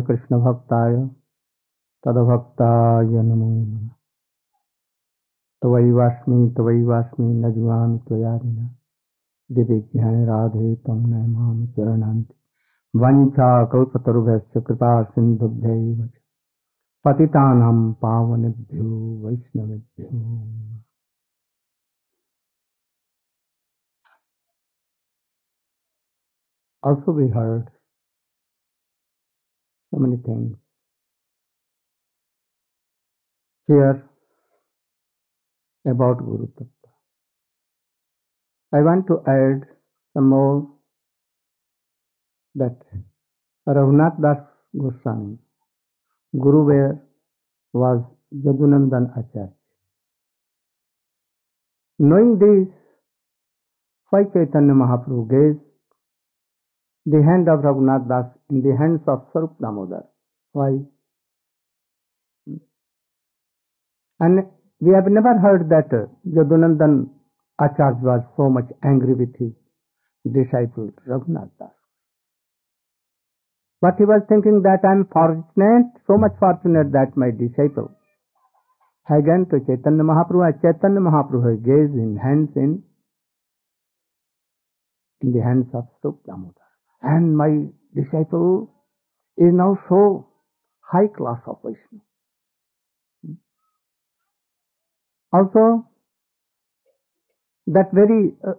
कृष्ण भक्ताय तदभक्ताय नमो नमः। त्वयैवास्मि त्वयैवास्मि न जुवामि त्वया विना। दिव्यज्ञाय राधे त्वं न माँ चरणान्ति। वञ्चा कल्पतरुभ्यश्च कृपा सिन्धुभ्यैव च। पतितानां पावनेभ्यो वैष्णवेभ्यो Also we heard so many things here about Guru Tattva. I want to add some more that Raghunath Das Goswami, Guru where was Jadunandan Acharya. Knowing this, why Chaitanya Mahaprabhu gave the hand of Raghunath Das in the hands of Sarup Damodar. Why? And we have never heard that Jadunandan Acharya was so much angry with his disciple Raghunath Das. But he was thinking that I am fortunate, so much fortunate that my disciple has gone to Chaitanya Mahaprabhu Chaitanya Mahaprabhu gazed in hands in, in the hands of Sarup Damodar. And my disciple is now so high class of Vaishnava. Also, that very uh,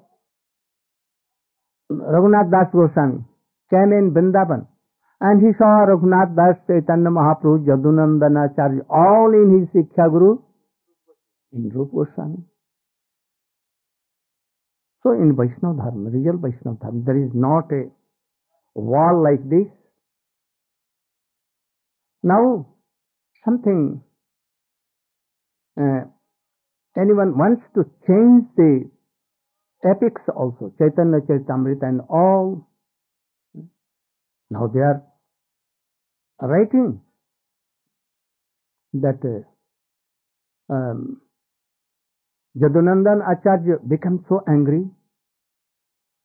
Raghunath Das Goswami came in Vrindavan and he saw Raghunath Das Chaitanya Mahaprabhu, Jadunandanacharya, all in his Siksha Guru in Rupa Goswami. So in Vaishnava Dharma, real Vaishnava Dharma, there is not a wall like this. Now, something, uh, anyone wants to change the epics also, Chaitanya Charitamrita and all. Now they are writing that uh, um, Jadunandan Acharya became so angry.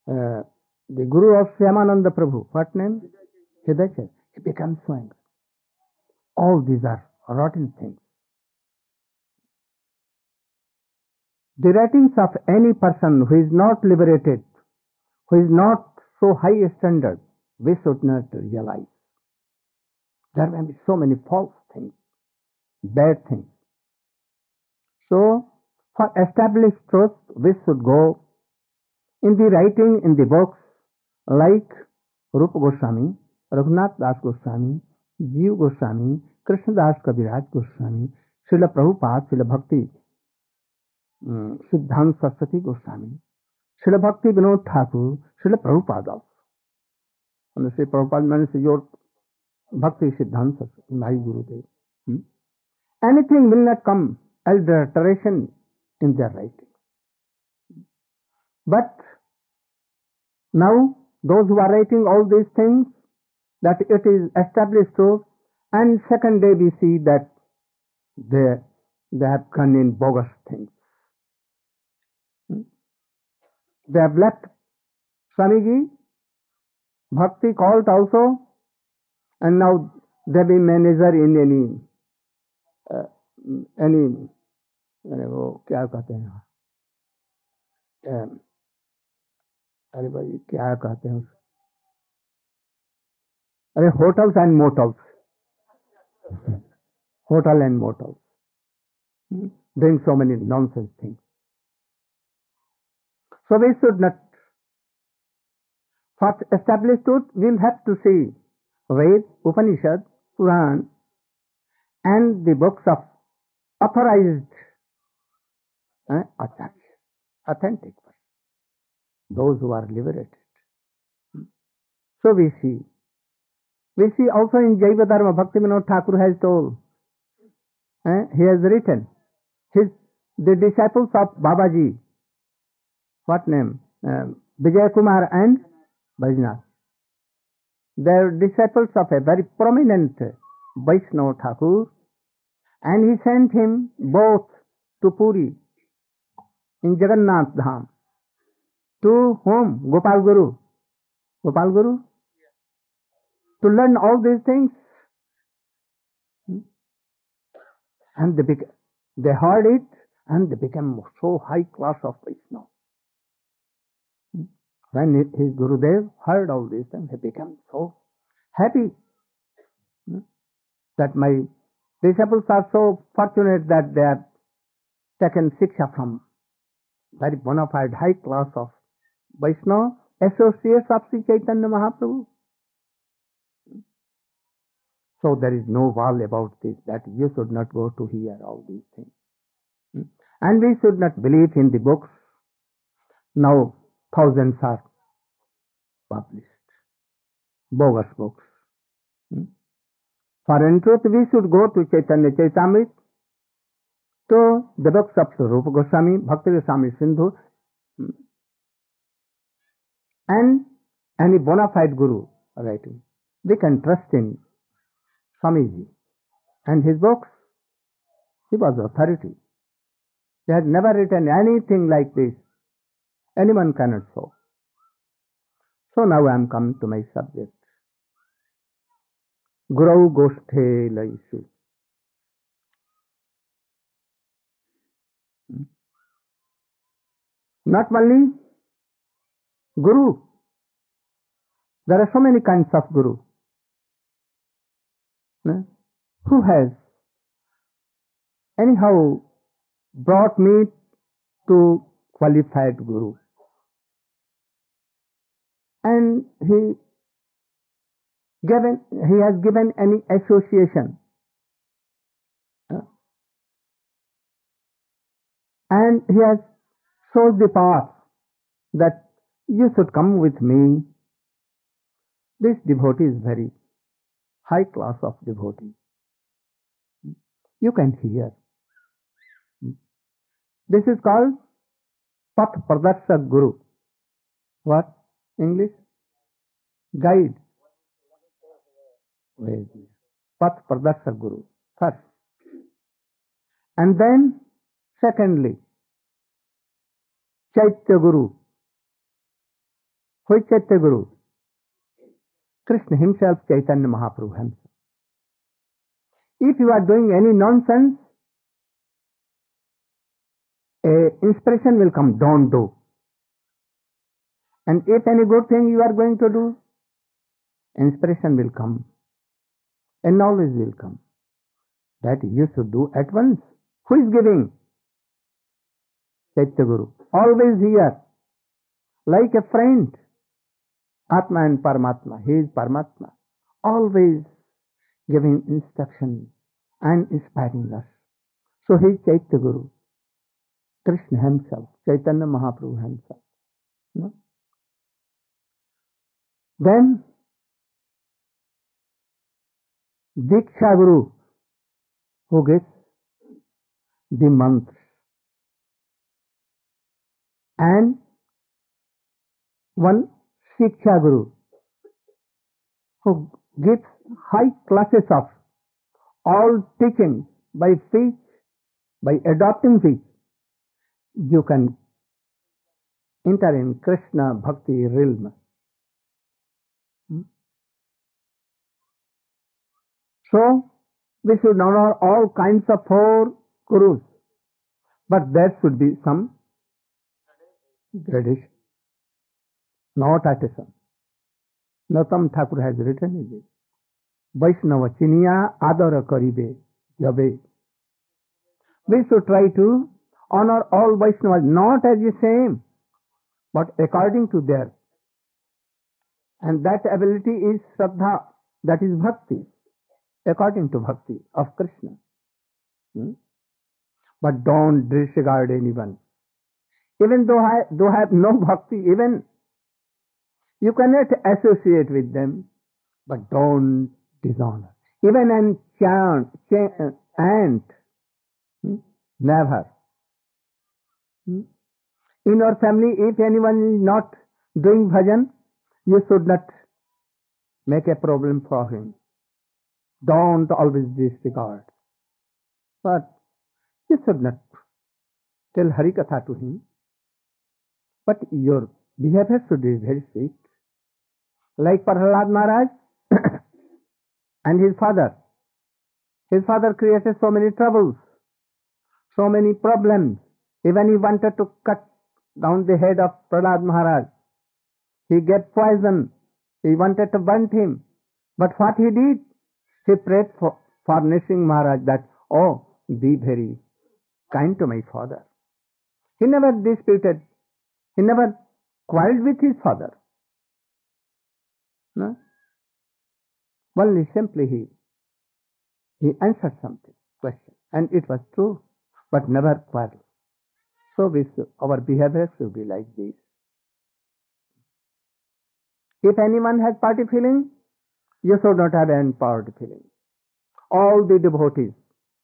Uh, the Guru of Shyamananda Prabhu, what name? Hidayachar. He becomes so angry. All these are rotten things. The writings of any person who is not liberated, who is not so high a standard, we should not realize. There may be so many false things, bad things. So, for established truth, we should go in the writing in the books like Roop Goswami, Raghunath दास गोस्वामी, जीव गोस्वामी, कृष्णदास कविराज गोस्वामी शिल प्रभुपाद शिल भक्ति सिद्धांत सरस्वती गोस्वामी शिल भक्ति विनोद ठाकुर शिल प्रभुपाद श्री प्रभुपाद मैंने से जो भक्ति Siddhanta Saraswati, my Gurudev. Anything will not come alteration in their writing but now their writing. But now those who are writing all these things, that it is established truth, and second day we see that they, they have gone in bogus things. Hmm? They have left Swamiji, Bhakti cult also, and now they be manager in any uh, any अरे वो क्या कहते हैं अम, अरे भाई क्या कहते हैं उस अरे hotels and motels hotel and motels doing so many nonsense things. So we should not. For established truth, we'll have to see Ved, Upanishad, Puran, and the books of authorized uh, acharyas, authentic ones, Those who are liberated. So we see. We see also in Jaiva Dharma, Bhakti Vinod Thakur has told, uh, he has written, his the disciples of Babaji, what name? Uh, Vijay Kumar and Bajnath. They are disciples of a very prominent Vaishnava Thakur, and he sent him both to Puri in Jagannath Dham. to whom? Gopal Guru. Gopal Guru? Yeah. To learn all these things. And they, beca- they heard it and they became so high class of Vaishnava. When his Gurudev heard all these things, he became so happy that my disciples are so fortunate that they have taken siksha from very bona fide high class of Vaishnava, associates of Sri Chaitanya Mahaprabhu. So there is no wall about this, that you should not go to hear all these things. And we should not believe in the books. Now thousands are published. Bogus books. For in truth, we should go to Chaitanya Chaitamrit, to the books of Rupa Goswami, Bhakti Goswami Sindhu, and any bona fide guru writing. We can trust in Swamiji and his books. He was authority. He had never written anything like this. Anyone cannot show. So now I am come to my subject. Gurau Goshthe Laisu. Hmm? Not only Guru. There are so many kinds of Guru. Who has anyhow brought me to qualified Guru. And he given he has given any association. And he has showed the path that you should come with me. This devotee is very high class of devotee. You can hear. This is called Path Pradarshak Guru. What? English? Guide. Path Pradarshak Guru. First. And then, secondly, Chaitya Guru. Who is Chaitya Guru? Krishna himself, Chaitanya Mahaprabhu himself. If you are doing any nonsense, a inspiration will come, don't do. And if any good thing you are going to do, inspiration will come, and knowledge will come. That you should do at once. Who is giving? Chaitya Guru. Always here, like a friend. Atma and Paramatma. He is Paramatma. Always giving instruction and inspiring us. So he is Chaitya Guru. Krishna himself, Chaitanya Mahaprabhu himself. No? Then Diksha Guru, who gets the mantras. And one Shiksha Guru, who gives high classes of all teaching by speech, by adopting speech, you can enter in Krishna Bhakti realm. So, we should honor all kinds of four gurus, but there should be some gradation, not at a. Nautam Thakur has written in this. Vaishnava Chiniya Adara Karibe Jabe. We should try to honor all Vaishnavas not as the same, but according to their. And that ability is Shraddha, that is Bhakti, according to Bhakti of Krishna. Hmm? But don't disregard anyone. Even though I though I have no Bhakti, even you cannot associate with them, but don't dishonor. Even an chant, ant, hmm? never. Hmm? In your family, if anyone is not doing bhajan, you should not make a problem for him. Don't always disregard. But you should not tell Harikatha to him. But your behavior should be very sweet. Like Prahlad Maharaj and his father. His father created so many troubles, so many problems. Even he wanted to cut down the head of Prahlad Maharaj. He gave poison. He wanted to burn him. But what he did? He prayed for, for Nrsimha Maharaj that, oh, be very kind to my father. He never disputed. He never quarreled with his father. No? Only simply he he answered something, question, and it was true, but never quarrel. So we should, our behavior should be like this. If anyone has party feeling, you should not have any party feeling. All the devotees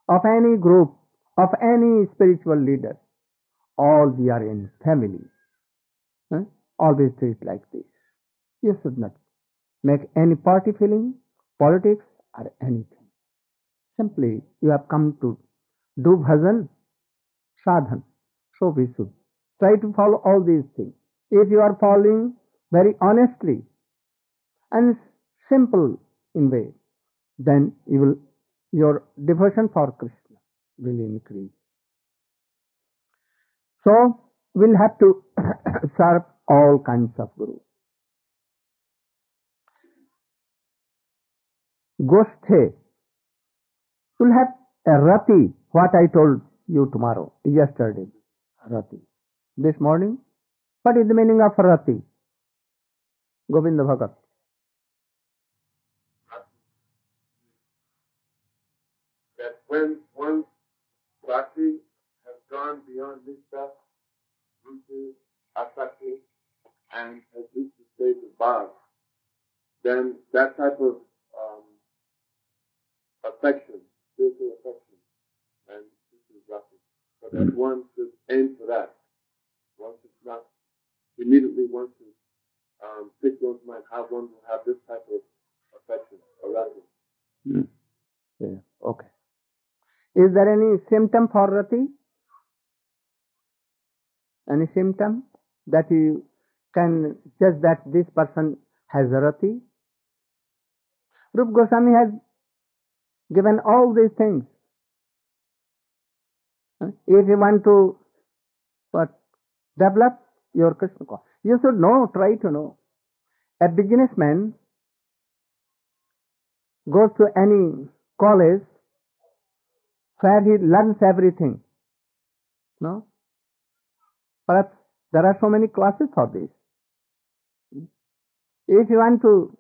of any group, of any spiritual leader, all we are in family. Huh? Always treat like this. You should not make any party feeling, politics, or anything. Simply, you have come to do bhajan, sadhan. So we should try to follow all these things. If you are following very honestly and simple in way, then you will, your devotion for Krishna will increase. So, we'll have to serve all kinds of gurus. Goshthe will have a rati, what I told you tomorrow, yesterday, rati. This morning, what is the meaning of rati? Govinda Bhagat. That when one rati has gone beyond this stuff, ruchi, asakti, and has reached the stage of bhav, then that type of affection, spiritual affection, and this is rati. So that one should aim for that. One should not immediately want to um, fix one's mind how one will have this type of affection or rati. Hmm. Yeah, okay. Is there any symptom for rati? Any symptom that you can judge that this person has rati? Rup Goswami has given all these things. If you want to what, develop your Krishna consciousness, you should know, try to know. A businessman goes to any college where he learns everything. No? Perhaps there are so many classes for this. If you want to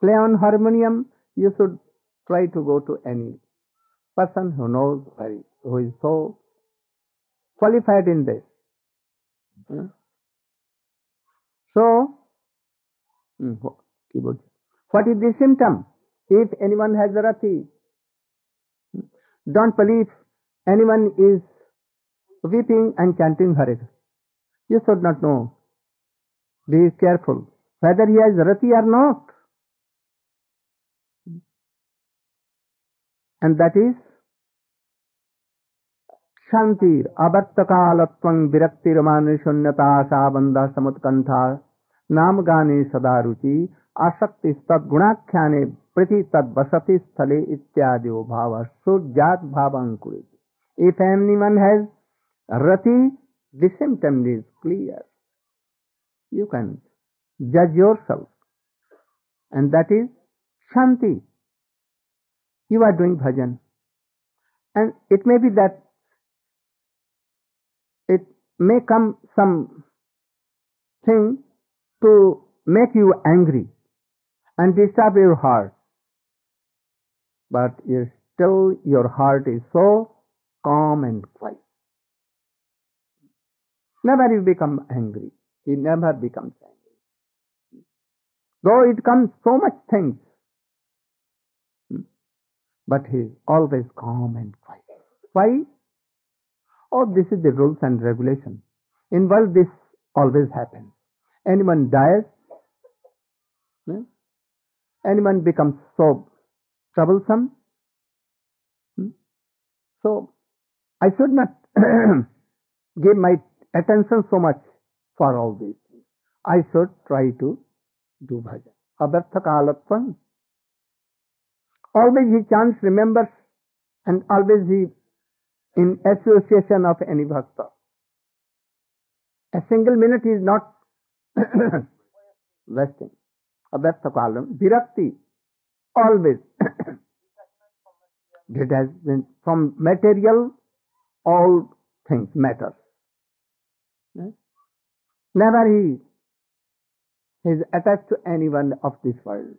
play on harmonium, you should try to go to any person who knows very, who is so qualified in this. Hmm? So, hmm, what is the symptom? If anyone has rati, don't believe anyone is weeping and chanting Hare. You should not know. Be careful whether he has rati or not. And that is शांतिर अवर्तकालत्वं विरक्तिरमानुशून्यता साबंध समुत्कंठा नाम गाने सदा रुचि आसक्ति तद्गुणाख्याने प्रति तद्वसति स्थले इत्यादि भाव सुजात भाव अंकुरित इफ़ एनीवन हैज़ रति the symptom is clear. You can judge yourself. And that is, Shanti. You are doing bhajan. And it may be that it may come some thing to make you angry and disturb your heart. But you still your heart is so calm and quiet. Never you become angry. He never becomes angry. Though it comes so much things, but he is always calm and quiet. Why? Oh, this is the rules and regulations. In world, this always happens. Anyone dies, hmm? anyone becomes so troublesome. Hmm? So, I should not give my attention so much for all these things. I should try to do bhajan. Abartha kalatvam. Always he chants, remembers and always he in association of any bhakta. A single minute is not wasting. Virakti, always. it has been from material, all things matter. Never he is attached to anyone of this world.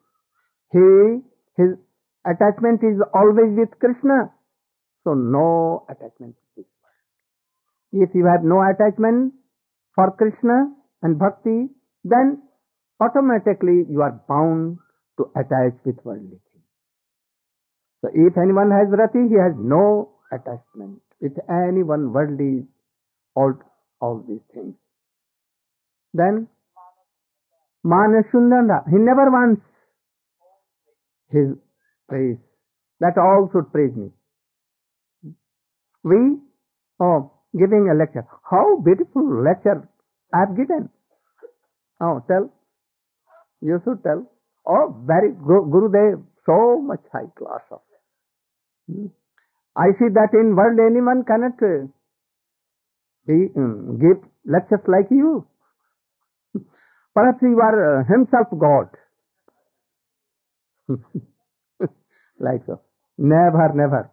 He, his attachment is always with Krishna. So no attachment to this world. If you have no attachment for Krishna and bhakti, then automatically you are bound to attach with worldly things. So if anyone has rati, he has no attachment with anyone worldly, all, all these things. Then Manasundanda, he never wants his praise. That all should praise me. We, oh, giving a lecture. How beautiful lecture I have given. Oh, tell. You should tell. Oh, very Guru Gurudev, so much high class of. Hmm. I see that in world anyone cannot uh, um, give lectures like you. Perhaps you are uh, himself God. like so. Never, never.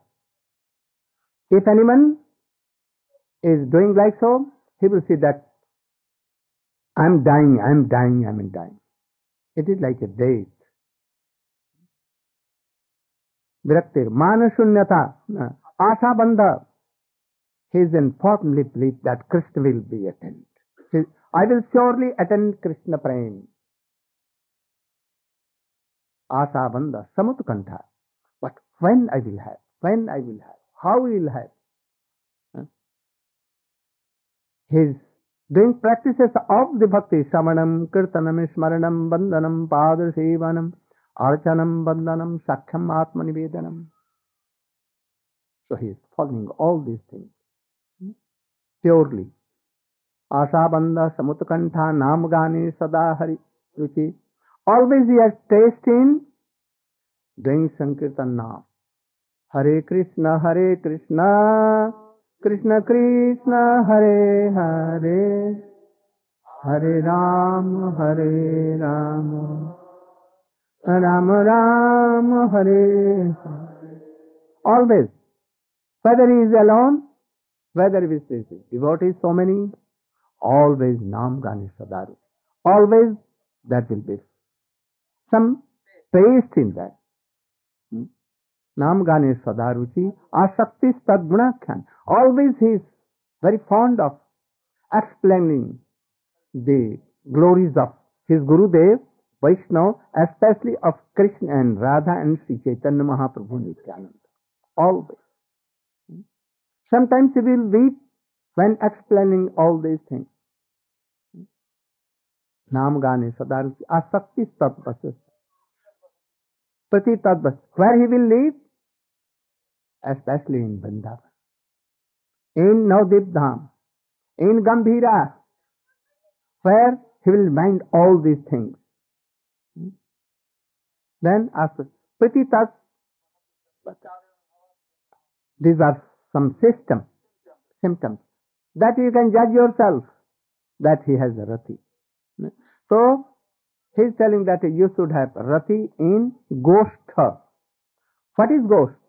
If anyone is doing like so, he will see that I'm dying, I'm dying, I'm dying. It is like a date. Viraktir, manashunyata, asha bandha. He is informedly believed that Krishna will be attained. I will surely attend Krishna Prem. Asa bandha, samutkantha. when I will have, when I will have, how I will have. He is doing practices of the bhakti, samanam, kirtanam, smaranam, bandhanam, padasevanam, archanam, bandhanam, sakham, atmanivedanam. So he is following all these things hmm? purely. आशाबंध samutkantha, नाम गाने सदा हरि रुचि always you are taste in doing sankirtan नाम Hare Krishna Hare Krishna, Krishna Krishna, Hare Hare. Hare Ram Hare Ram. Ram Ram, Hare always whether is alone whether with devotee is so many always नाम गाने सदारू always that will be some taste in that नाम गाने सदा रुचि आसक्ति सदगुण always he is very fond of explaining the glories of his Gurudev Vaishnava especially of Krishna and Radha and Shri Chaitanya Mahaprabhu Nityananda always sometimes will weep when explaining all these things नाम गाने सदा रुचि आसक्ति तत्व प्रति तद where he will live especially in Vrindavan, in Navdip Dham, in Gambhira, where he will mind all these things. Hmm? Then after Prititat, these are some system, symptoms that you can judge yourself that he has rati. Hmm? So, he is telling that you should have rati in Gosht. What is Gosht?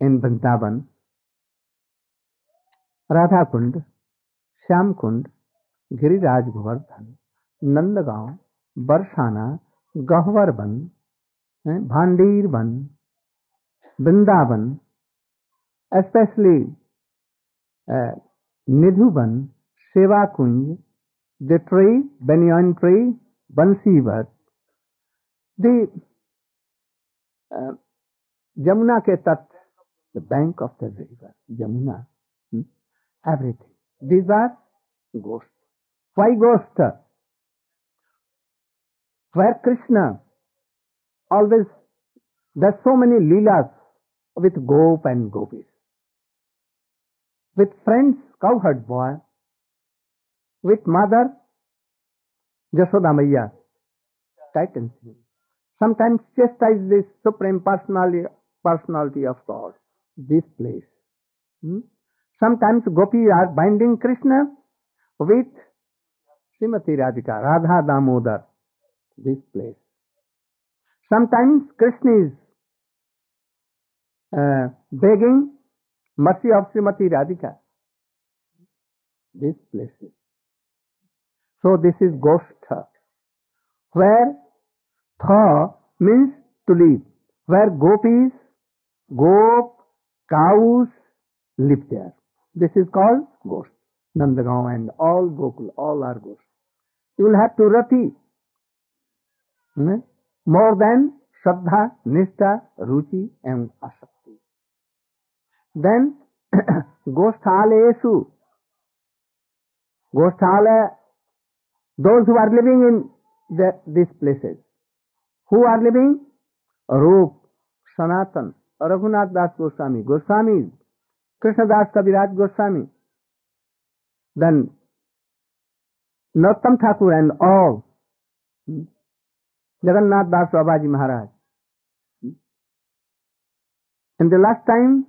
In Vrindavan Radha Kund Shyam Kund Giriraj Govardhan Nandgaon Barsana Gahvar Van Bhandir Van Vrindavan specially Nidhuvan Seva Kunj the banyan tree tree, Bansivat. के तट the bank of the river, Jamuna, hmm? everything. These are ghosts. Why ghosts? Where Krishna always, there's so many leelas with gop and gopis. With friends, cowherd boy. With mother, Jashoda Maya, Titan sometimes chastise this supreme personality, personality of God, this place. Hmm? Sometimes gopis are binding Krishna with Srimati Radhika, Radha Damodar, this place. Sometimes Krishna is uh, begging mercy of Srimati Radhika, these places. So this is Goshtha, where Tha means to live, where gopis, gop, cows live there. This is called Gosht. Nandagaon and all Gokul, all are Gosht. You will have to rati hmm? more than Shraddha, Nishtha, Ruchi and Asakti. Then Gosthalesu, Gosthala, those who are living in the, these places, who are living? Rup, Sanatan, Raghunath Das Goswami Goswami, Krishnadas Kaviraj Goswami then Narottam Thakur and all Jagannath Das Babaji Maharaj. In the last time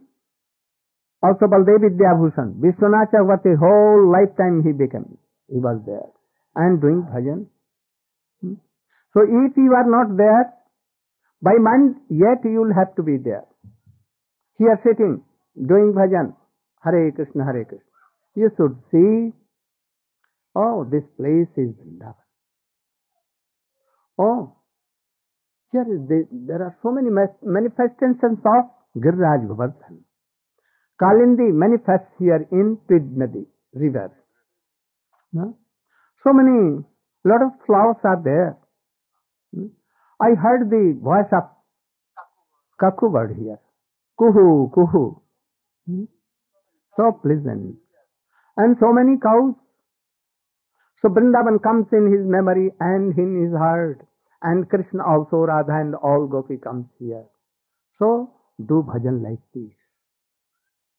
also Baladev Vidyabhushan Vishwanath Chakravarti whole life time he became he was there and doing bhajan so if you are not there by mind yet you have to be there Here sitting, doing bhajan, Hare Krishna, Hare Krishna. You should see, oh, this place is Vrindavan. Oh, here is the, there are so many manifestations of Giriraj Govardhan. Kalindi manifests here in Twid Nadi, river. No? So many, lot of flowers are there. I heard the voice of Kaku bird here. Kuhu, kuhu. So pleasant. And so many cows. So Vrindavan comes in his memory and in his heart. And Krishna also, Radha and all Gopi comes here. So do bhajan like this.